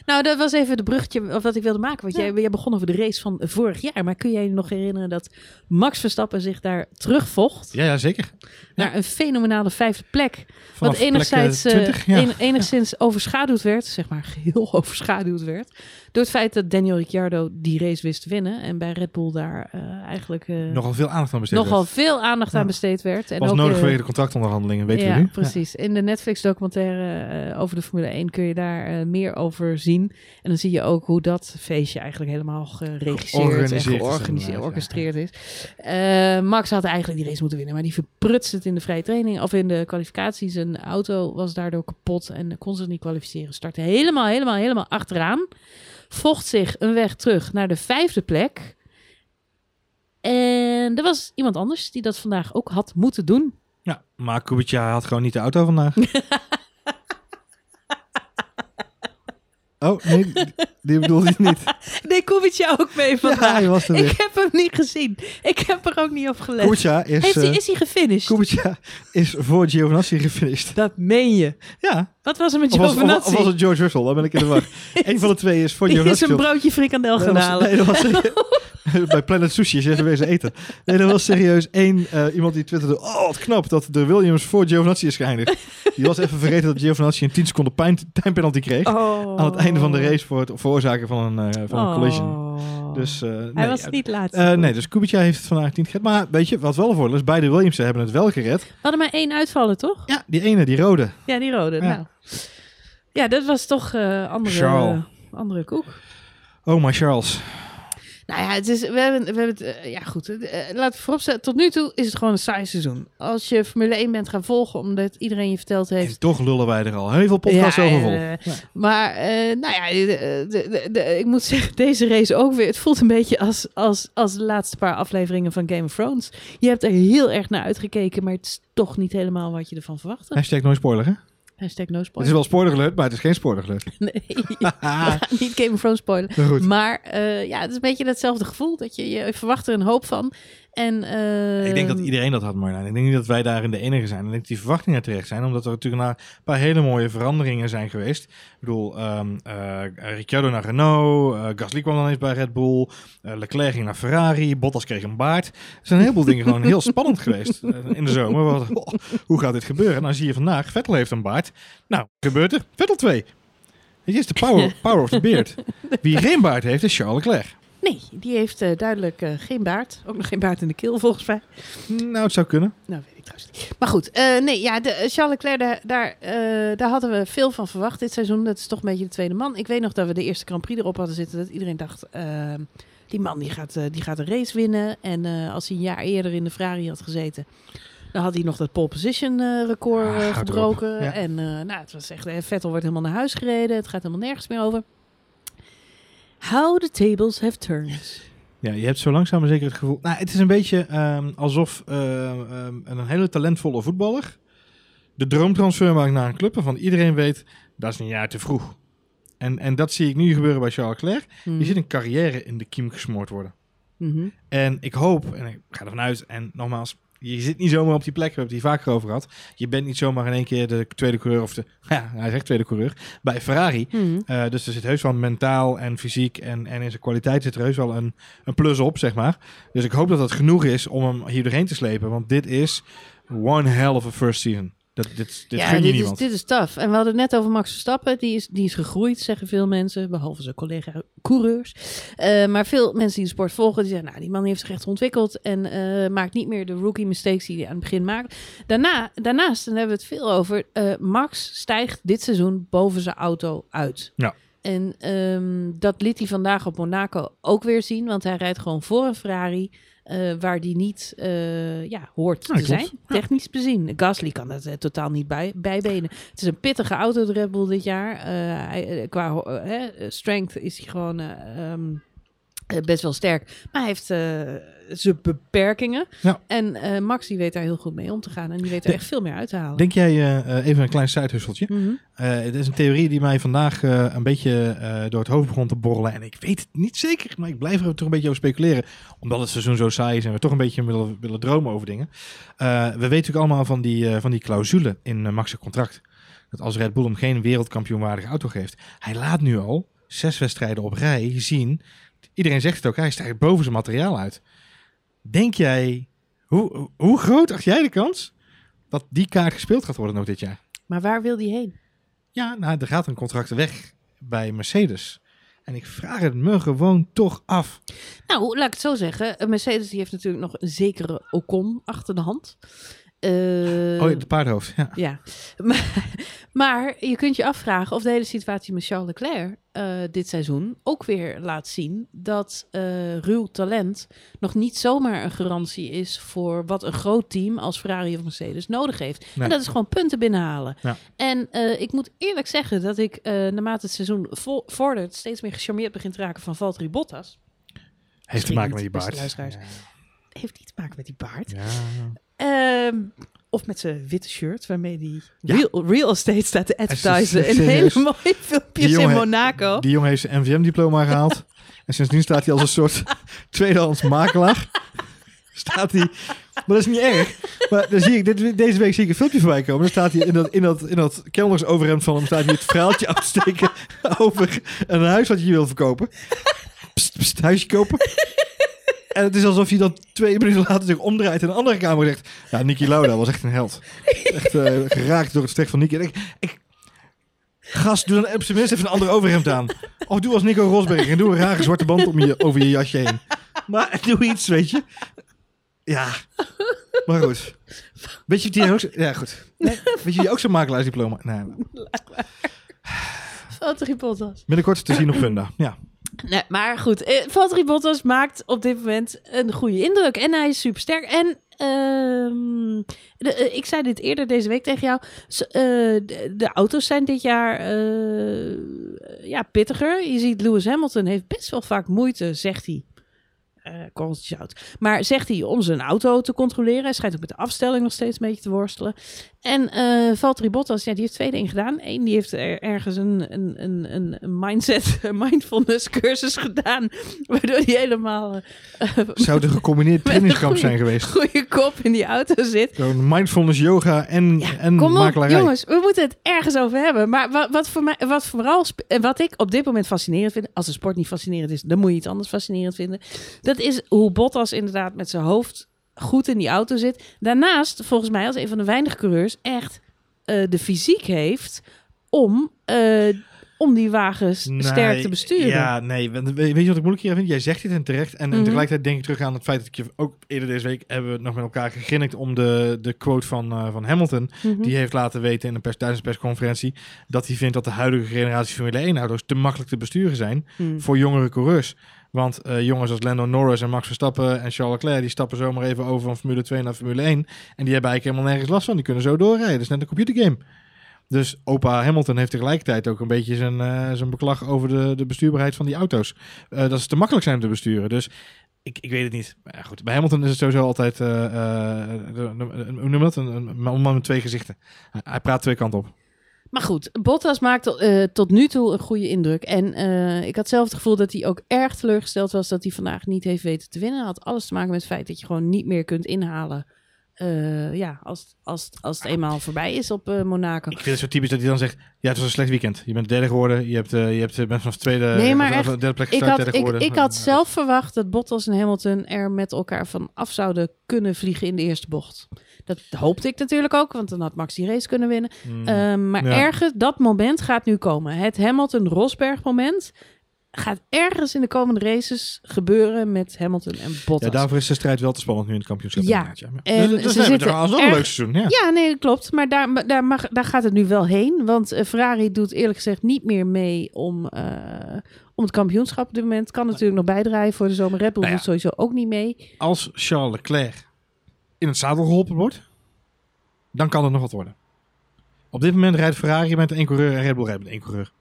Nou, dat was even de bruggetje of wat ik wilde maken. Want Ja. jij, jij begon over de race van vorig jaar. Maar kun jij je nog herinneren dat Max Verstappen zich daar terugvocht Ja, ja zeker. Naar een fenomenale vijfde plek? Vanaf wat plek, eh, eh, 20, ja. en- enigszins overschaduwd werd, zeg maar geheel <laughs> overschaduwd werd. Door het feit dat Daniel Ricciardo die race wist te winnen. En bij Red Bull daar eh, eigenlijk eh, Nogal veel aandacht aan besteed nogal werd. veel aandacht aan besteed werd. En was ook, nodig eh, vanwege de contractonderhandelingen, weten ja, we nu. precies. In de Netflix-documentaire eh, over de Formule 1 kun je daar eh, meer over zien. En dan zie je ook hoe dat feestje eigenlijk helemaal geregisseerd en Georganiseerd georchestreerd is. Eh, Max had eigenlijk die race moeten winnen, maar die verprutste het in de vrije training of in de kwalificatie. Zijn auto was daardoor kapot en kon zich niet kwalificeren. Startte helemaal, helemaal, helemaal achteraan. Vocht zich een weg terug naar de vijfde plek. En er was iemand anders die dat vandaag ook had moeten doen. Ja, maar Kubica had gewoon niet de auto vandaag. <laughs> oh, nee, <laughs> die- bedoelde ik niet. Nee, Kubica ook mee Ja, vandaag. hij was er ik heb hem niet gezien. Ik heb er ook niet op gelet. Kubica is, Heeft hij, eh, is hij gefinished? Kubica is voor Giovinazzi gefinished. Dat meen je. Ja, Wat was er met of was, of, Giovinazzi? of was het George Russell? Dan ben ik in de war. <laughs> Eén van de twee is voor Die is Giovinazzi. een broodje frikandel Nee, gaan dat was- halen. nee, dat was <laughs> <laughs> bij Planet Sushi is even wezen eten. Nee, dat was serieus één eh, iemand die twitterde... Oh, wat knap dat de Williams voor Giovinazzi is geëindigd. Die was even vergeten dat Giovinazzi een 10 seconden pijn, timepenalty kreeg. Oh. Aan het einde van de race voor het veroorzaken van een, eh, van een collision. Oh. Dus, eh, Hij nee, was niet laat. nee, dus Kubica heeft het vandaag niet gered. Maar weet je, wat wel voordeel is, beide Williamsen hebben het wel gered. We hadden maar één uitvallen, toch? Ja, die ene, die rode. Ja, die rode. Ja. Nou. Ja, dat was toch andere, andere koek. Oh, maar Charles. Nou ja, het is, we hebben, we hebben het, eh, ja goed, laten we vooropstellen, tot nu toe is het gewoon een saai seizoen. Als je Formule 1 bent gaan volgen, omdat iedereen je verteld heeft, En toch lullen wij er al heel veel podcasts Ja, over vol. eh, Maar, eh, nou ja, de, de, de- de- ik moet zeggen, <laughs> deze race ook weer. Het voelt een beetje als, als, als de laatste paar afleveringen van Game of Thrones. Je hebt er heel erg naar uitgekeken, maar het is toch niet helemaal wat je ervan verwachtte. Hashtag nooit spoiler, hè? Hashtag no Het is spoiler. wel spoiler alert, maar het is geen spoiler alert. <laughs> Nee, <laughs> niet Game of Thrones spoilen. Maar goed. Maar eh, ja, het is een beetje hetzelfde gevoel. Dat je, je verwacht er een hoop van. En, Ik denk dat ehm, iedereen dat had, Marjolein. Ik denk niet dat wij daarin de enige zijn. Ik denk dat die verwachtingen terecht zijn, omdat er natuurlijk na een paar hele mooie veranderingen zijn geweest. Ik bedoel, ehm eh, Ricciardo naar Renault, eh, Gasly kwam dan eens bij Red Bull, eh, Leclerc ging naar Ferrari, Bottas kreeg een baard. Er zijn een heleboel dingen gewoon heel spannend geweest in de zomer. Wat- oh, hoe gaat dit gebeuren? En dan zie je vandaag, Vettel heeft een baard. Nou, gebeurt er? Vettel 2. Het is de power, <laughs> power of the beard. Wie geen baard heeft, is Charles Leclerc. Nee, die heeft eh, duidelijk eh, geen baard. Ook nog geen baard in de keel, volgens mij. Nou, het zou kunnen. Nou, weet ik trouwens niet. Maar goed, eh, nee, ja, de, Charles Leclerc, daar, daar, daar hadden we veel van verwacht dit seizoen. Dat is toch een beetje de tweede man. Ik weet nog dat we de eerste Grand Prix erop hadden zitten. Dat iedereen dacht, eh, die man die gaat, die gaat een race winnen. En als hij een jaar eerder in de Ferrari had gezeten... Dan had hij nog dat pole position record Ah, gebroken. ja. En eh, nou, het was echt, Vettel wordt helemaal naar huis gereden. Het gaat helemaal nergens meer over. How the tables have turned. Ja, je hebt zo langzaam maar zeker het gevoel... Nou, het is een beetje ehm, alsof ehm, ehm, een hele talentvolle voetballer... de droomtransfer maakt naar een club... waarvan iedereen weet, dat is een jaar te vroeg. En, en dat zie ik nu gebeuren bij Charles Leclerc. Mhm. Die ziet een carrière in de kiem gesmoord worden. Mhm. En ik hoop, en ik ga ervan uit... en nogmaals, je zit niet zomaar op die plek... we hebben het hier vaker over gehad. Je bent niet zomaar in één keer de tweede coureur... of de, <laughs> ja, hij zegt tweede coureur... bij Ferrari... Mhm. Uh, dus er zit heus wel mentaal en fysiek en, en in zijn kwaliteit zit er heus wel een, een plus op, zeg maar. Dus ik hoop dat dat genoeg is om hem hier doorheen te slepen. Want dit is one hell of a first season. Dat, dit dit ja, dit is, dit is tough. En we hadden het net over Max Verstappen. Die is, die is gegroeid, zeggen veel mensen. Behalve zijn collega-coureurs. Eh, maar veel mensen die de sport volgen, die zeggen... Nou, die man heeft zich echt ontwikkeld. En eh, maakt niet meer de rookie mistakes die hij aan het begin maakte. Daarna, daarnaast, dan hebben we het veel over... eh, Max stijgt dit seizoen boven zijn auto uit. Ja. En ehm, dat liet hij vandaag op Monaco ook weer zien. Want hij rijdt gewoon voor een Ferrari... eh, waar die niet eh, ja, hoort te zijn, technisch bezien. Gasly kan dat eh, totaal niet bij, bijbenen. Het is een pittige auto, de Red Bull, dit jaar. Hij, qua strength is hij gewoon eh, ehm, eh, best wel sterk. Maar hij heeft eh, zijn beperkingen. Ja. En eh, Max die weet daar heel goed mee om te gaan. En die weet er De- echt veel meer uit te halen. Denk jij, eh, eh, even een klein sidehusseltje. Mhm. Eh, het is een theorie die mij vandaag eh, een beetje eh, door het hoofd begon te borrelen. En ik weet het niet zeker, maar ik blijf er toch een beetje over speculeren. Omdat het seizoen zo saai is en we toch een beetje willen, willen dromen over dingen. Eh, we weten natuurlijk allemaal van die, eh, van die clausule in uh, Max' contract. Dat als Red Bull hem geen wereldkampioenwaardige auto geeft. Hij laat nu al zes wedstrijden op rij zien. Iedereen zegt het ook, hij stijgt boven zijn materiaal uit. Denk jij, hoe, hoe groot acht jij de kans dat die kaart gespeeld gaat worden nog dit jaar? Maar waar wil die heen? Ja, nou, er gaat een contract weg bij Mercedes. En ik vraag het me gewoon toch af. Nou, laat ik het zo zeggen. Mercedes die heeft natuurlijk nog een zekere Ocon achter de hand. Eh, oh, het paardhoofd. Ja. Ja, <laughs> maar, maar je kunt je afvragen of de hele situatie met Charles Leclerc eh, dit seizoen ook weer laat zien dat eh, ruw talent nog niet zomaar een garantie is voor wat een groot team als Ferrari of Mercedes nodig heeft. Nee. En dat is gewoon punten binnenhalen. Ja. En ik moet eerlijk zeggen dat ik uh, naarmate het seizoen vo vordert steeds meer gecharmeerd begin te raken van Valtteri Bottas. Heeft te maken met die baard. Heeft niet te maken met die baard. Ja. Ehm, of met zijn witte shirt, waarmee Ja. real, real estate staat te Is- is- advertisen. In hele mooie filmpjes Die in Monaco. Die jongen heeft zijn MVM-diploma gehaald. <laughs> en sindsdien staat hij als een soort <laughs> tweedehands makelaar. staat hij... Maar dat is niet erg. Maar dan zie ik, dit, deze week zie ik een filmpje voorbij komen. Dan staat hij in dat, in dat, in dat kelnersoverhemd van hem... staat hij het verhaaltje af te steken over een huis wat je wil verkopen. Pst, pst, huisje kopen. En het is alsof hij dan twee minuten later zich omdraait en een andere kamer zegt... Ja, Niki Lauda was echt een held. Echt eh, geraakt door het stek van Niki. En ik, ik, gast, doe dan op zijn minst even een ander overhemd aan. Of doe als Nico Rosberg en doe een rare zwarte band om je, over je jasje heen. Maar doe iets, weet je. Ja, maar goed. Weet je die ook. Ja, goed. Nee, weet je die ook zo'n makelaarsdiploma? Nee, Valtteri Bottas. binnenkort te zien op Funda. Ja. Nee, maar goed, eh, Valtteri Bottas maakt op dit moment een goede indruk. En hij is super sterk. En ehm, eh, ik zei dit eerder deze week tegen jou. Eh, de, auto's zijn dit jaar ja, pittiger. Je ziet Lewis Hamilton heeft best wel vaak moeite, zegt hij. korreltjes zout. Maar zegt hij om zijn auto te controleren. Hij schijnt ook met de afstelling nog steeds een beetje te worstelen. En eh Valtteri Bottas, ja, die heeft twee dingen gedaan. Eén, die heeft er ergens een, een, een, een- mindset, <laughs> een mindfulness cursus gedaan. Waardoor hij helemaal eh, <laughs> Zou er gecombineerd trainingskamp zijn geweest. goede kop in die auto zit. Gewoon mindfulness yoga en, en Kom op, makelarij. jongens, we moeten het ergens over hebben. Maar wat, wat, voor mij, wat vooral en wat ik op dit moment fascinerend vind, als een sport niet fascinerend is, dan moet je iets anders fascinerend vinden. Dat is hoe Bottas inderdaad met zijn hoofd goed in die auto zit. Daarnaast, volgens mij als een van de weinige coureurs, echt eh, de fysiek heeft om, eh, om die wagens sterk te besturen. Ja, nee. Weet je wat ik moeilijk hier vind? Jij zegt dit en terecht. En, en Mhm. tegelijkertijd denk ik terug aan het feit dat ik je ook eerder deze week hebben we het nog met elkaar gegrinnikt om de, de quote van, eh, van Hamilton. Mhm. Die heeft laten weten in een pers, tijdens persconferentie dat hij vindt dat de huidige generatie Formule 1 auto's te makkelijk te besturen zijn Hmm. voor jongere coureurs. Want eh, jongens als Lando Norris en Max Verstappen en Charles Leclerc, die stappen zomaar even over van Formule 2 naar Formule 1. En die hebben eigenlijk helemaal nergens last van. Die kunnen zo doorrijden. Dat is net een computergame. Dus opa Hamilton heeft tegelijkertijd ook een beetje zijn, eh, zijn beklag over de, de bestuurbaarheid van die auto's. Eh, dat ze te makkelijk zijn om te besturen. Dus ik, ik weet het niet. Maar goed, bij Hamilton is het sowieso altijd, hoe noem je dat? Een, man met twee gezichten. Hij praat twee kanten op. Maar goed, Bottas maakt eh, tot nu toe een goede indruk. En eh, ik had zelf het gevoel dat hij ook erg teleurgesteld was dat hij vandaag niet heeft weten te winnen. Had alles te maken met het feit dat je gewoon niet meer kunt inhalen eh, ja, als, als, als het eenmaal voorbij is op eh, Monaco. Ik vind het zo typisch dat hij dan zegt, ja, het was een slecht weekend. Je bent derde geworden, je, hebt, eh, je hebt, eh, bent vanaf tweede, Nee, maar echt, derde plek Ik had, derde ik, geworden. ik had zelf verwacht dat Bottas en Hamilton er met elkaar van af zouden kunnen vliegen in de eerste bocht. Dat hoopte ik natuurlijk ook, want dan had Max die race kunnen winnen. Hmm. Ehm, maar Ja. ergens, dat moment gaat nu komen. Het Hamilton-Rosberg moment gaat ergens in de komende races gebeuren met Hamilton en Bottas. ja, daarvoor is de strijd wel te spannend nu in het kampioenschap. Ja. Ja. En dus, dus ze zitten het was wel een leuk seizoen. Ja. Ja, nee, klopt. Maar daar, daar, mag, daar gaat het nu wel heen. Want eh, Ferrari doet eerlijk gezegd niet meer mee om, eh, om het kampioenschap op dit moment. Kan natuurlijk nog bijdraaien voor de zomer. Red Bull Nou ja. doet sowieso ook niet mee. Als Charles Leclerc in het zadel geholpen wordt, dan kan het nog wat worden. Op dit moment rijdt Ferrari met één coureur en Red Bull rijdt met één coureur.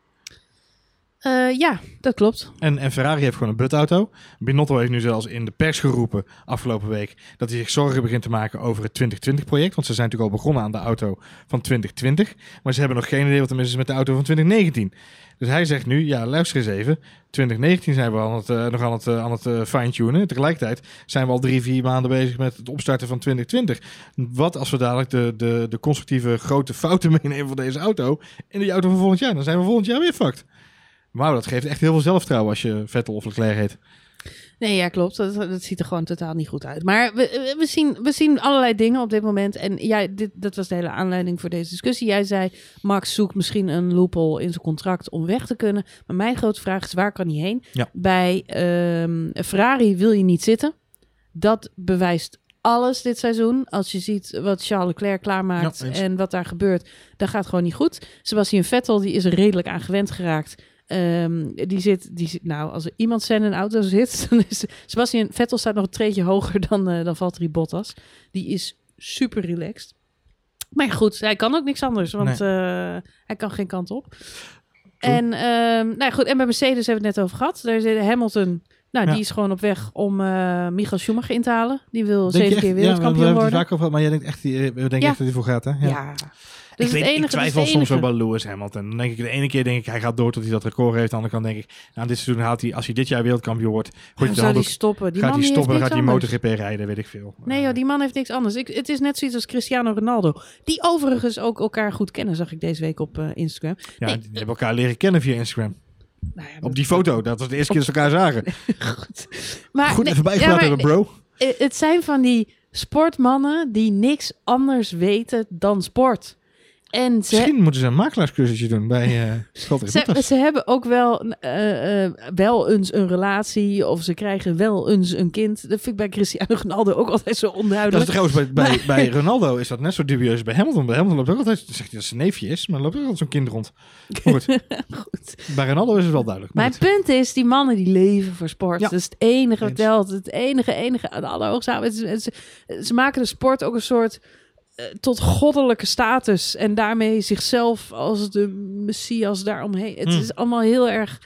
Eh, ja, dat klopt. En, en Ferrari heeft gewoon een butauto. Binotto heeft nu zelfs in de pers geroepen afgelopen week dat hij zich zorgen begint te maken over het 2020-project. Want ze zijn natuurlijk al begonnen aan de auto van 2020. Maar ze hebben nog geen idee wat er mis is met de auto van 2019. Dus hij zegt nu, ja luister eens even. 2019 zijn we eh, nog aan het, aan het fine-tunen. Tegelijkertijd zijn we al drie, vier maanden bezig met het opstarten van 2020. Wat als we dadelijk de, de, de constructieve grote fouten <laughs> meenemen van deze auto in die auto van volgend jaar? Dan zijn we volgend jaar weer fucked. Wauw, dat geeft echt heel veel zelfvertrouwen als je Vettel of Leclerc heet. Nee, ja, klopt. Dat, dat ziet er gewoon totaal niet goed uit. Maar we, we, zien, we zien allerlei dingen op dit moment. En jij, dit, dat was de hele aanleiding voor deze discussie. Jij zei, Max zoekt misschien een loophole in zijn contract om weg te kunnen. Maar mijn grote vraag is, waar kan hij heen? Ja. Bij ehm, Ferrari wil je niet zitten. Dat bewijst alles dit seizoen. Als je ziet wat Charles Leclerc klaarmaakt Ja, en wat daar gebeurt, dat gaat gewoon niet goed. Sebastian Vettel, die is er redelijk aan gewend geraakt. Ehm, die zit, die zit, nou, als er iemand zijn in een auto zit, <laughs> dan is Sebastian Vettel staat nog een treetje hoger dan, eh dan Valtteri Bottas. Die is super relaxed. Maar ja, goed, hij kan ook niks anders, want eh, hij kan geen kant op. En, ehm, nou ja, goed, en bij Mercedes hebben we het net over gehad. Daar zit Hamilton, nou, Ja. die is gewoon op weg om eh Michael Schumacher in te halen. Die wil Denk zeven echt- keer ja, we wereldkampioen hebben het worden. over maar jij denkt echt, die- we denken Ja. echt dat hij voor gaat, hè? Ja. Dus ik, het weet, enige, ik twijfel het soms wel bij Lewis Hamilton. Dan denk ik de ene keer denk ik, hij gaat door tot hij dat record heeft. De andere kant denk ik, nou, dit seizoen haalt hij, als hij dit jaar wereldkampioen wordt, hij zou die handdoek, stoppen? Die gaat man hij die stoppen, dan gaat hij. MotoGP rijden, weet ik veel. Nee joh, die man heeft niks anders. Ik, het is net zoiets als Cristiano Ronaldo. Die overigens ook elkaar goed kennen, zag ik deze week op eh, Instagram. Ja, Nee. die hebben elkaar leren kennen via Instagram. Nou ja, Op die foto, dat was de eerste keer dat ze elkaar zagen. <laughs> goed. Maar, Goed nee, even bijgepraat ja, maar bro. Het zijn van die sportmannen die niks anders weten dan sport. En ze, Misschien moeten ze een makelaarscursusje doen bij uh, ze, ze hebben ook wel, eh, eh, wel eens een relatie of ze krijgen wel eens een kind. Dat vind ik bij Cristiano Ronaldo ook altijd zo Dat is onduidelijk. trouwens bij, bij, bij Ronaldo is dat net zo dubieus bij Hamilton. Bij Hamilton loopt ook altijd, zegt hij dat zijn neefje is, maar loopt ook altijd zo'n kind rond. Goed, <laughs> Goed. bij Ronaldo is het wel duidelijk. Mijn goed. punt is, die mannen die leven voor sport. Ja. Dat is het enige wat telt. Het enige, enige, allerhoogste. Het het is- Ze maken de sport ook een soort tot goddelijke status. En daarmee zichzelf als de messias daaromheen. Het Hmm. is allemaal heel erg...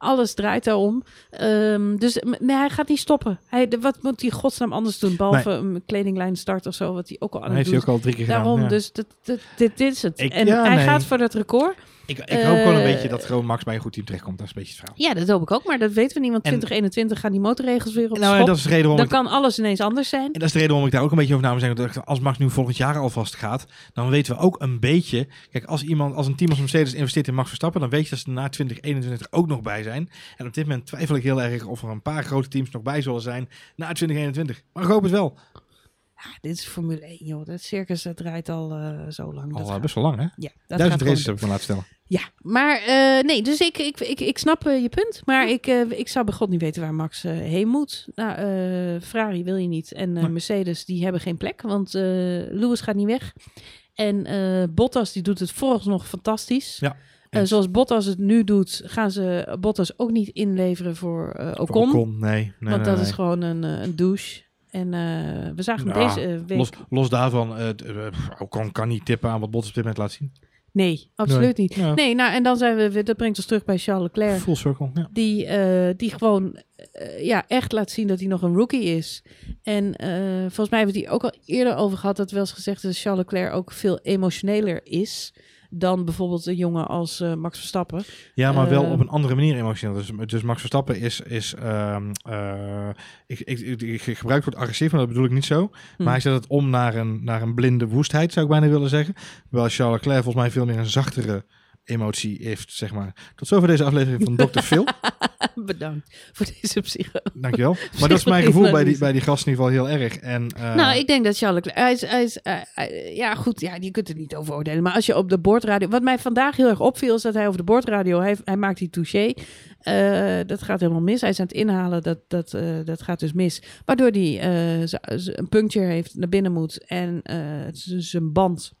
Alles draait daarom. Ehm, dus nee, hij gaat niet stoppen. Hij, de- wat moet hij godsnaam anders doen? Behalve een kledinglijn start of zo, wat hij ook al aan heeft hij ook al drie keer gedaan. Daarom, ja. dus dit, dit, dit, dit is het. Ik- en ja, hij nee. gaat voor dat record. Ik, ik hoop gewoon een Eh, beetje dat gewoon Max bij een goed team terechtkomt. Dat is een beetje het verhaal. Ja, dat hoop ik ook, maar dat weten we niet. Want En- 2021 gaan die motorregels weer op Nou, dat is de reden waarom Dan ik, kan alles ineens anders zijn. en dat is de reden waarom ik daar ook een beetje over na moet zeggen. Dat Als Max nu volgend jaar alvast gaat, dan weten we ook een beetje. Kijk, als iemand, als een team als Mercedes investeert in Max Verstappen, dan weet je dat ze na 2021 ook nog bij zijn. En op dit moment twijfel ik heel erg of er een paar grote teams nog bij zullen zijn na 2021. Maar ik hoop het wel. Ja, dit is Formule 1, joh. Dat circus dat draait al eh, zo lang. Al eh, gaat- best wel lang, hè? ja, dat Duizend races heb ik van laten stellen. Ja, maar eh, nee, dus ik, ik, ik, ik snap je punt. Maar ik, ik zou bij God niet weten waar Max heen moet. Nou, Ferrari wil je niet. En Nee. Mercedes, die hebben geen plek. Want Lewis gaat niet weg. En Bottas, die doet het vooralsnog fantastisch. Ja, eens. zoals Bottas het nu doet, gaan ze Bottas ook niet inleveren voor Voor Ocon. Ocon, nee. nee want nee, dat nee. is gewoon een, een douche. En eh, we zagen hem Ja, deze eh, week... Los, los daarvan, eh, Ocon kan niet tippen aan wat Bottas op dit moment laat zien. Nee, absoluut niet. Ja. Nee, nou en dan zijn we weer... Dat brengt ons terug bij Charles Leclerc. Full circle, ja. Die, die gewoon ja, echt laat zien dat hij nog een rookie is. En volgens mij hebben we het hier ook al eerder over gehad. Dat wel eens gezegd is dat Charles Leclerc ook veel emotioneler is. Dan bijvoorbeeld een jongen als eh, Max Verstappen. Ja, maar wel Ehm. op een andere manier emotioneel. Dus, dus Max Verstappen is... is ehm, eh, ik, ik, ik, ik gebruik het woord agressief, maar dat bedoel ik niet zo. Hm. Maar hij zet het om naar een, naar een blinde woestheid, zou ik bijna willen zeggen. Terwijl Charles Leclerc volgens mij veel meer een zachtere emotie heeft, zeg maar. Tot zover deze aflevering van Dr. Phil. <laughs> <laughs> Bedankt voor deze psycho. Dankjewel. <laughs> Maar dat is mijn gevoel bij die, bij die gast in ieder geval heel erg. En, eh, Nou, ik denk dat Charles Leclerc... Hij is, hij is, eh, ja, goed, ja, je kunt er niet over oordelen. Maar als je op de boordradio... Wat mij vandaag heel erg opviel, is dat hij over de boordradio... Hij, hij maakt die touché. Eh, dat gaat helemaal mis. Hij is aan het inhalen, dat, dat, dat gaat dus mis. Waardoor hij een puncture heeft, naar binnen moet. En zijn band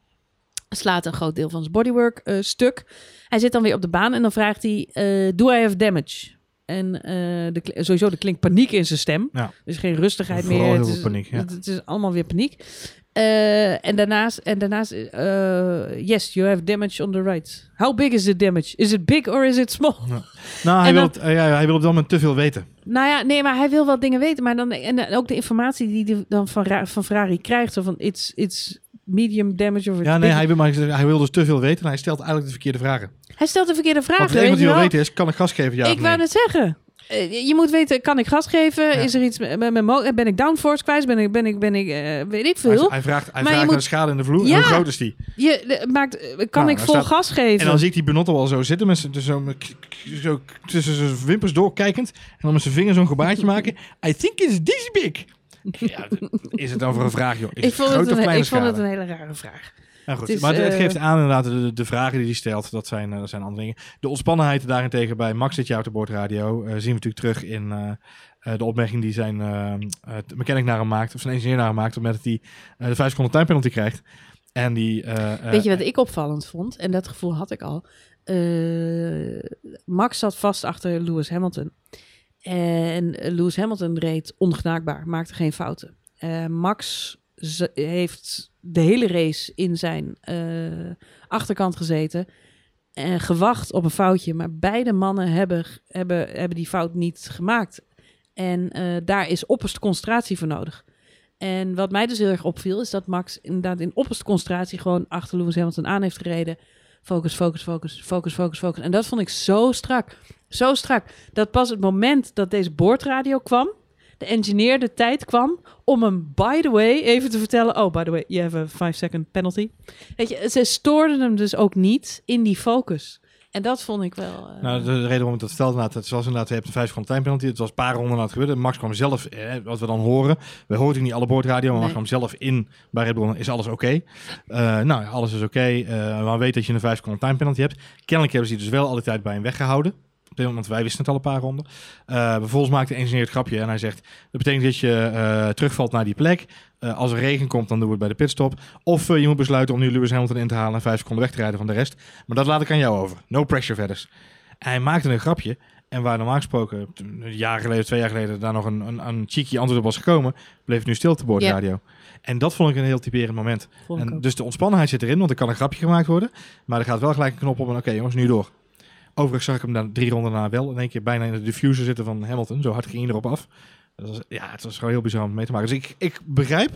slaat een groot deel van zijn bodywork stuk. Hij zit dan weer op de baan en dan vraagt hij... do I have damage? En eh, de, sowieso, er klinkt paniek in zijn stem. Ja. Dus geen rustigheid Vooral meer. heel Het is, paniek, ja. het, het is allemaal weer paniek. Eh, en daarnaast, en daarnaast eh, yes, you have damage on the right. How big is the damage? Is it big or is it small? <laughs> nou, hij, wil het, ja, hij wil op dat moment te veel weten. Nou ja, nee, maar hij wil wel dingen weten. Maar dan, en ook de informatie die hij dan van, van Ferrari krijgt. Zo van, it's, it's medium damage of Ja, nee, big. hij wil, maar hij wil dus te veel weten. En hij stelt eigenlijk de verkeerde vragen. Hij stelt de verkeerde Want vragen. het enige wat hij wil weten is, kan ik gas geven? Ja ik wou net zeggen. Eh, Je moet weten, kan ik gas geven? Ja. Is er iets met met mijn mo- Ben ik downforce kwijt? Ben ik, ben ik, ben ik, eh, weet ik veel? hij vraagt, hij Maar je vraagt moet- schade in de vloer. Ja. hoe groot is die? Je eh, maakt, eh, kan Nou, ik vol staat- gas geven? En dan zie ik die Benotto al zo zitten, met dus zo, zo tussen zijn wimpers doorkijkend. En dan met zijn vinger zo'n gebaartje <laughs> maken. I think it's this big. Ja, is het dan voor een vraag, joh? Is ik het vond, het een, ik vond het een hele rare vraag. Nou goed, het is, maar het eh, geeft aan inderdaad de, de vragen die hij stelt. Dat zijn, eh, dat zijn andere dingen. De ontspannenheid daarentegen bij Max dit jaar op de boordradio eh, zien we natuurlijk terug in de opmerking die zijn mechanic naar hem maakt. Of zijn engineer naar hem maakt. Omdat hij de 5 seconden time penalty krijgt. En die... Weet je wat ik opvallend vond? En dat gevoel had ik al. Max zat vast achter Lewis Hamilton. En Lewis Hamilton reed ongenaakbaar, maakte geen fouten. Max heeft de hele race in zijn eh, achterkant gezeten. En gewacht op een foutje. Maar beide mannen hebben, hebben, hebben die fout niet gemaakt. En eh, daar is opperste concentratie voor nodig. En wat mij dus heel erg opviel, is dat Max inderdaad in opperste concentratie gewoon achter Lewis Hamilton aan heeft gereden. Focus, focus, focus, focus, focus, focus. En dat vond ik zo strak. Zo strak. Dat pas het moment dat deze boordradio kwam, de engineer de tijd kwam om hem, by the way, even te vertellen. Oh, by the way, you have a five second penalty. Weet je, ze stoorden hem dus ook niet in die focus. En dat vond ik wel... eh, Nou, de, de reden waarom ik dat inderdaad, het was inderdaad, je hebt een 5 seconden time penalty. Het was een paar ronden na het gebeuren. Max kwam zelf, eh, wat we dan horen. We horen natuurlijk niet alle boordradio, maar Max Nee. kwam zelf in bij Red Bull. Is alles oké? Eh, nou, ja, alles is oké. Eh, maar weet dat je een 5 seconden time penalty hebt. Kennelijk hebben ze die dus wel alle tijd bij hem weggehouden. Moment, wij wisten het al een paar ronden. Eh vervolgens maakt de engineer het grapje en hij zegt... dat betekent dat je eh, terugvalt naar die plek. Eh, als er regen komt, dan doen we het bij de pitstop. Of je moet besluiten om nu Lewis Hamilton in te halen... en 5 seconden weg te rijden van de rest. Maar dat laat ik aan jou over. No pressure verder. En hij maakte een grapje. En waar normaal gesproken, een jaar geleden, twee jaar geleden... daar nog een, een, een cheeky antwoord op was gekomen... bleef het nu stil te boordradio. En dat vond ik een heel typerend moment. En dus de ontspannenheid zit erin, want er kan een grapje gemaakt worden. Maar er gaat wel gelijk een knop op en oké jongens, nu door. Overigens zag ik hem dan drie ronden na wel in één keer bijna in de diffuser zitten van Hamilton. Zo hard ging hij erop af. Dat was, ja, het was gewoon heel bizar om mee te maken. Dus ik, ik begrijp,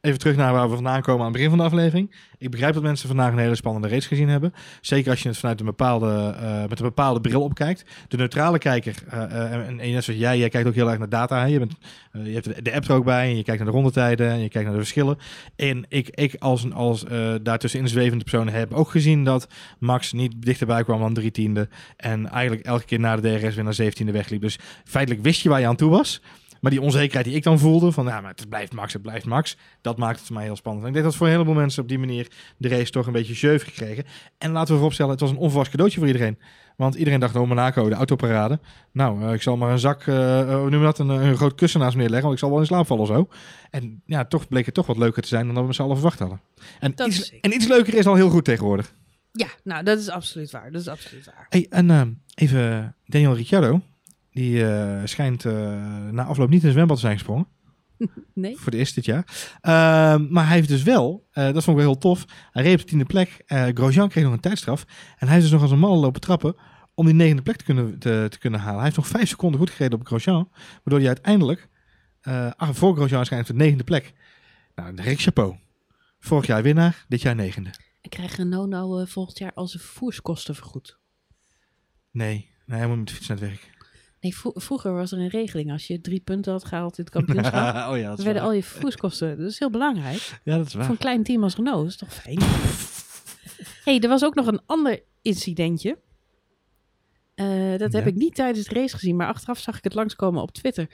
even terug naar waar we vandaan komen aan het begin van de aflevering. Ik begrijp dat mensen vandaag een hele spannende race gezien hebben. Zeker als je het vanuit een bepaalde, eh, met een bepaalde bril opkijkt. De neutrale kijker, eh, eh, en, en net zoals jij, jij kijkt ook heel erg naar data. Hè? Je, bent, je hebt de, app er ook bij en je kijkt naar de rondetijden en je kijkt naar de verschillen. En ik, ik als, een- als daartussenin zwevende persoon heb ook gezien dat Max niet dichterbij kwam dan drie tiende. En eigenlijk elke keer na de DRS weer naar zeventiende wegliep. Dus feitelijk wist je waar je aan toe was. Maar die onzekerheid die ik dan voelde, van ja, maar het blijft Max, het blijft Max. Dat maakt het voor mij heel spannend. En ik denk dat voor een heleboel mensen op die manier de race toch een beetje jeuf gekregen. En laten we vooropstellen, het was een onverwacht cadeautje voor iedereen. Want iedereen dacht, oh Monaco, de autoparade. Nou, eh, ik zal maar een zak, hoe noem dat, een, een groot kussen naast me neerleggen, want ik zal wel in slaap vallen of zo. En ja, toch bleek het toch wat leuker te zijn dan dat we z'n allen verwacht hadden. En, iets, en iets leuker is al heel goed tegenwoordig. Ja, nou, dat is absoluut waar. Dat is absoluut waar. Hey, en eh, even Daniel Ricciardo. Die eh, schijnt eh, na afloop niet in het zwembad te zijn gesprongen. <laughs> Nee? Voor de eerste dit jaar. Ehm, maar hij heeft dus wel, eh, dat vond ik wel heel tof. Hij reed op de tiende plek. Grosjean kreeg nog een tijdstraf. En hij is dus nog als een malle lopen trappen om die negende plek te kunnen, te, te kunnen halen. Hij heeft nog vijf seconden goed gereden op Grosjean. Waardoor hij uiteindelijk, ah, voor Grosjean schijnt de negende plek. Nou, Rick Chapeau. Vorig jaar winnaar, dit jaar negende. En krijgt Renault nou volgend jaar al zijn vervoerskosten vergoed? Nee, nee, hij moet met de fiets naar het werk. Nee, vro- vroeger was er een regeling. Als je drie punten had gehaald in het kampioenschap, <laughs> oh ja, dat werden waar. al je vervoerskosten. Dat is heel belangrijk. Ja, dat is waar. Voor een klein team als Renault is toch fijn. hey, er was ook nog een ander incidentje. Eh, dat heb ik niet tijdens de race gezien, maar achteraf zag ik het langskomen op Twitter.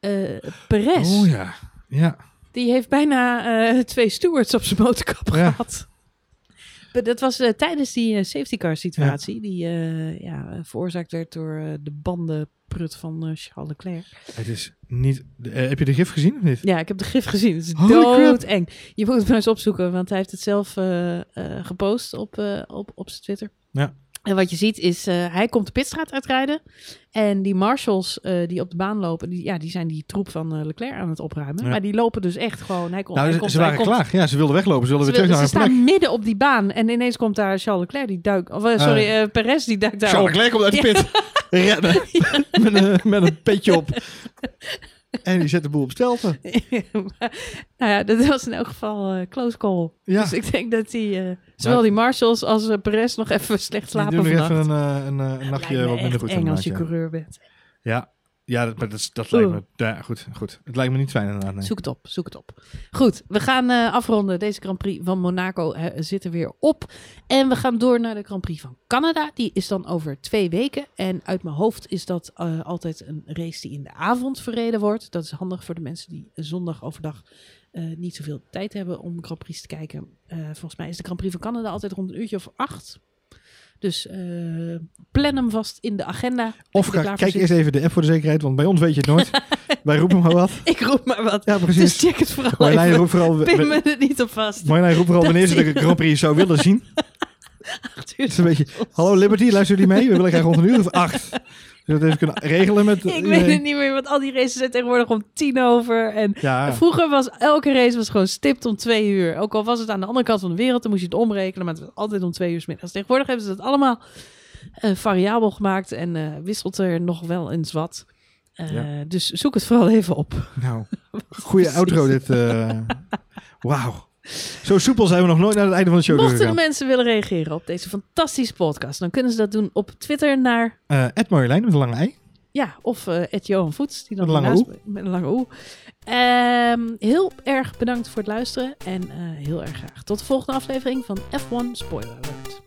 Eh Perez, Oh ja, ja. die heeft bijna eh, twee stewards op zijn motorkap Ja. gehad. Dat was eh, tijdens die eh, safety car situatie, die eh, ja, veroorzaakt werd door de bandenprut van Charles Leclerc. Het is niet... heb je de gif gezien of niet? Ja, ik heb de gif gezien. Het is doodeng. Je moet het maar eens opzoeken, want hij heeft het zelf gepost op, op, op zijn Twitter. Ja. En wat je ziet is, eh, hij komt de pitstraat uitrijden. En die marshals eh, die op de baan lopen, die, ja, die zijn die troep van eh, Leclerc aan het opruimen. Ja. Maar die lopen dus echt gewoon... Hij komt, Nou, hij ze, komt, ze hij waren komt. klaar. Ja, ze wilden weglopen. Ze wilden Ze, weer terug ze naar hun staan midden op die baan en ineens komt daar Charles Leclerc, die duikt... Of, eh, sorry, Perez, die duikt daar Charles op. Leclerc komt uit de pit. <laughs> Rennen. <laughs> met, een, met een petje op. <laughs> En die zet de boel op stelten. <laughs> nou ja, dat was in elk geval eh close call. Ja. Dus ik denk dat die, eh, zowel die marshals als eh, Perez nog even slecht Die slapen doen nog even een, een, een nachtje wat minder goed. eng als je ja. coureur bent. Ja, ja dat, dat, dat lijkt me... Ja, goed, goed. Het lijkt me niet fijn inderdaad. Nee. Zoek het op, zoek het op. Goed, we gaan eh, afronden. Deze Grand Prix van Monaco eh, zit er weer op. En we gaan door naar de Grand Prix van Canada. Die is dan over twee weken. En uit mijn hoofd is dat eh, altijd een race die in de avond verreden wordt. Dat is handig voor de mensen die zondag overdag eh, niet zoveel tijd hebben om Grand Prix te kijken. Volgens mij is de Grand Prix van Canada altijd rond een uurtje of acht. Dus eh, plan hem vast in de agenda. Of je ga, kijk eerst even de app voor de zekerheid, want bij ons weet je het nooit. <laughs> Wij roepen maar wat. Ik roep maar wat. Ja, Dus precies. check het vooral Marjolein even. roept vooral, Pin me er niet op vast. Marjolein roept vooral wanneer ze de Grand Prix zou willen zien. <laughs> Het is een beetje, hallo Liberty, luister die mee? We willen graag rond een uur of acht. Dus dat even kunnen regelen met... Ik weet het niet meer, want al die races zijn tegenwoordig om tien over. En Ja, vroeger was elke race was gewoon stipt om twee uur. Ook al was het aan de andere kant van de wereld, dan moest je het omrekenen. Maar het was altijd om twee uur 's middags. Tegenwoordig hebben ze dat allemaal eh, variabel gemaakt en eh, wisselt er nog wel eens wat. Eh, Ja. Dus zoek het vooral even op. nou, <laughs> goede outro dit. Wauw. Zo soepel zijn we nog nooit naar het einde van de show Mochten de mensen willen reageren op deze fantastische podcast, dan kunnen ze dat doen op Twitter naar Ed Marjolein met een lange ei. Ja, of Ed Johan Voets. Die dan Met een lange Met een lange oe. Ehm, heel erg bedankt voor het luisteren. En eh, heel erg graag tot de volgende aflevering van F1 Spoiler Alert.